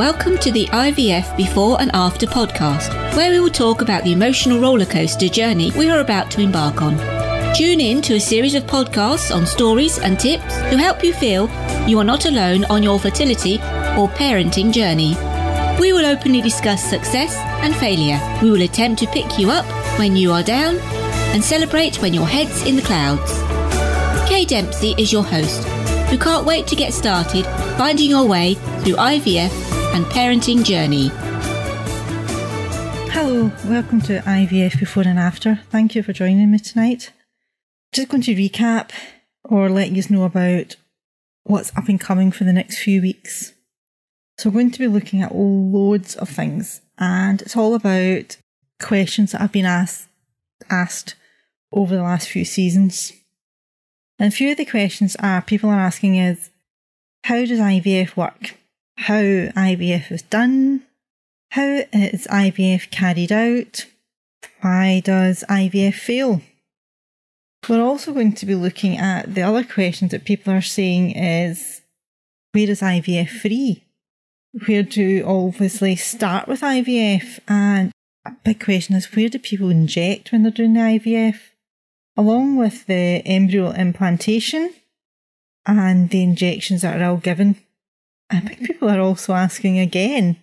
Welcome to the IVF Before and After podcast, where we will talk about the emotional rollercoaster journey we are about to embark on. Tune in to a series of podcasts on stories and tips to help you feel you are not alone on your fertility or parenting journey. We will openly discuss success and failure. We will attempt to pick you up when you are down and celebrate when your head's in the clouds. Kay Dempsey is your host, who can't wait to get started finding your way through IVF and parenting journey. Hello, welcome to IVF Before and After. Thank you for joining me tonight. Just going to recap or let you know about what's up and coming for the next few weeks. So, we're going to be looking at loads of things, and it's all about questions that I've been asked asked over the last few seasons. And a few of the questions are people are asking is how does IVF work? How IVF is done? How is IVF carried out? Why does IVF fail? We're also going to be looking at the other questions that people are saying is where is IVF free? Where do obviously start with IVF? And a big question is where do people inject when they're doing the IVF? Along with the embryo implantation and the injections that are all given. I think people are also asking again,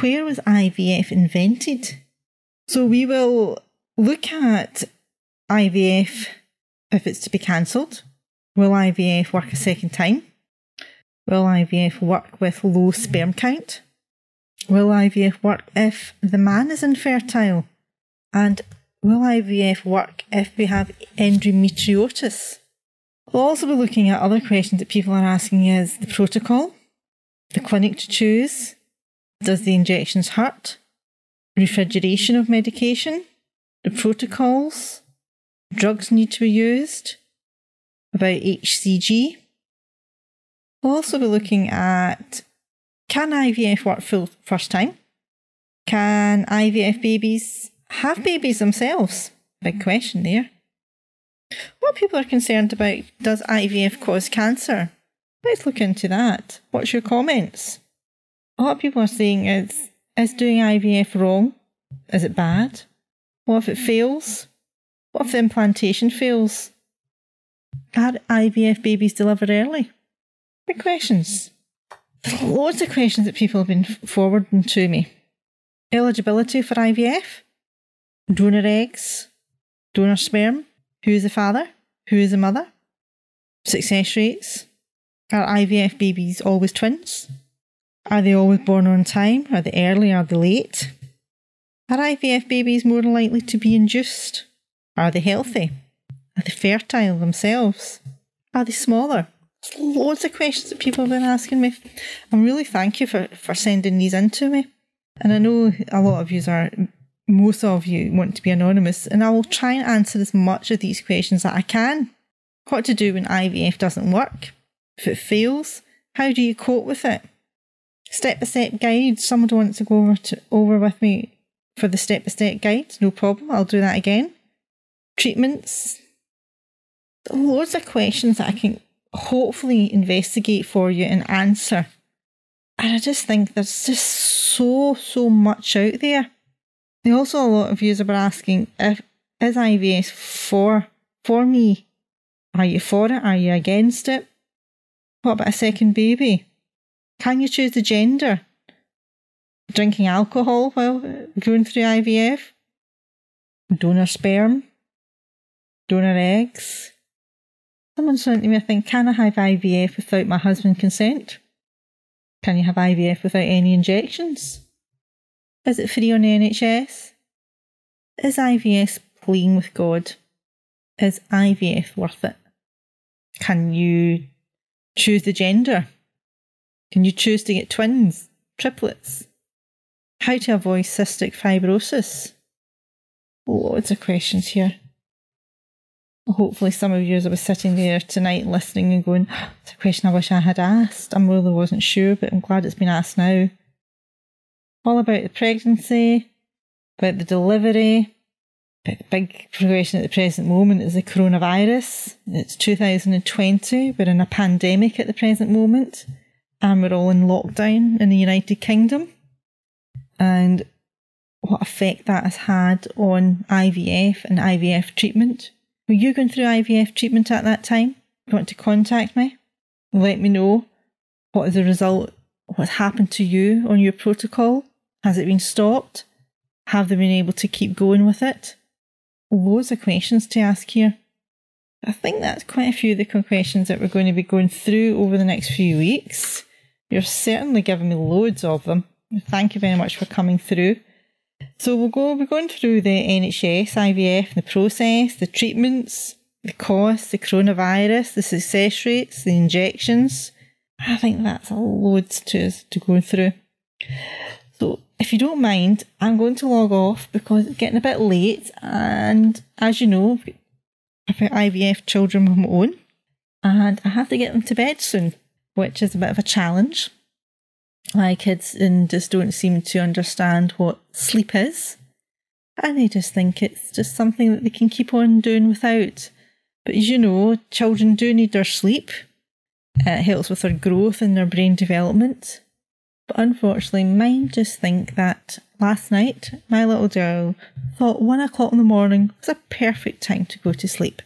where was IVF invented? So we will look at IVF if it's to be cancelled. Will IVF work a second time? Will IVF work with low sperm count? Will IVF work if the man is infertile? And will IVF work if we have endometriosis? We'll also be looking at other questions that people are asking is the protocol, the clinic to choose, does the injections hurt, refrigeration of medication, the protocols, drugs need to be used, about HCG. We'll also be looking at can IVF work full first time? Can IVF babies have babies themselves? Big question there. What people are concerned about does IVF cause cancer? Let's look into that. What's your comments? A lot of people are saying is is doing IVF wrong? Is it bad? What if it fails? What if the implantation fails? Are IVF babies delivered early? Big questions. There's loads of questions that people have been forwarding to me. Eligibility for IVF, donor eggs, donor sperm, who is the father, who is the mother, success rates, are IVF babies always twins? Are they always born on time? Are they early? Are they late? Are IVF babies more likely to be induced? Are they healthy? Are they fertile themselves? Are they smaller? There's loads of questions that people have been asking me. I'm really thank you for, for sending these in to me. And I know a lot of you are, most of you want to be anonymous, and I will try and answer as much of these questions that I can. What to do when IVF doesn't work? If it fails, how do you cope with it? Step by step guide. Someone wants to go over to, over with me for the step by step guide. No problem. I'll do that again. Treatments. Loads of questions that I can hopefully investigate for you and answer. And I just think there's just so, so much out there. And also, a lot of users were asking if is IVF for for me? Are you for it? Are you against it? What about a second baby? Can you choose the gender? Drinking alcohol while going through IVF? Donor sperm? Donor eggs? Someone sent to me a thing, can I have IVF without my husband's consent? Can you have IVF without any injections? Is it free on the NHS? Is IVF playing with God? Is IVF worth it? Can you choose the gender? Can you choose to get twins, triplets? How to avoid cystic fibrosis? Oh, loads of questions here hopefully some of you will be sitting there tonight listening and going, ah, it's a question I wish I had asked. I really wasn't sure, but I'm glad it's been asked now. All about the pregnancy, about the delivery. Big progression at the present moment is the coronavirus. It's 2020. We're in a pandemic at the present moment. and we're all in lockdown in the United Kingdom and what effect that has had on IVF and IVF treatment. Were you going through IVF treatment at that time? You want to contact me? Let me know what is the result, what's happened to you on your protocol. Has it been stopped? Have they been able to keep going with it? Loads of questions to ask here. I think that's quite a few of the questions that we're going to be going through over the next few weeks. You're certainly giving me loads of them. Thank you very much for coming through. So we'll go we're going through the NHS IVF, the process, the treatments, the costs, the coronavirus, the success rates, the injections. I think that's loads to to go through. So if you don't mind, I'm going to log off because it's getting a bit late and as you know, I've got IVF children of my own and I have to get them to bed soon, which is a bit of a challenge. My kids just don't seem to understand what sleep is. And they just think it's just something that they can keep on doing without. But as you know, children do need their sleep. It helps with their growth and their brain development. But unfortunately, mine just think that last night, my little girl thought one o'clock in the morning was a perfect time to go to sleep.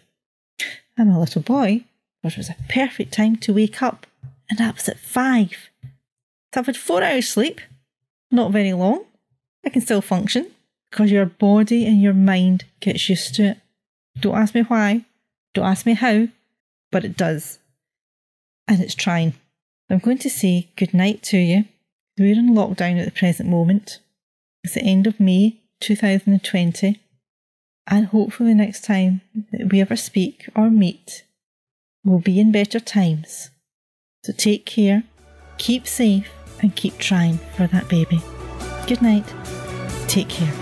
And my little boy thought it was a perfect time to wake up. And that was at five. So I've had four hours sleep, not very long. I can still function because your body and your mind gets used to it. Don't ask me why, don't ask me how, but it does. And it's trying. I'm going to say good night to you. We're in lockdown at the present moment. It's the end of May 2020. And hopefully, next time that we ever speak or meet, we'll be in better times. So take care, keep safe, and keep trying for that baby. Good night. Take care.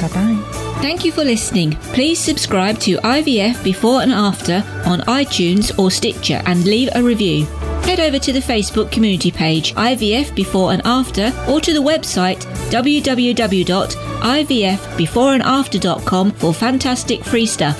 Bye bye. Thank you for listening. Please subscribe to IVF Before and After on iTunes or Stitcher and leave a review. Head over to the Facebook community page IVF Before and After or to the website www.ivfbeforeandafter.com for fantastic free stuff.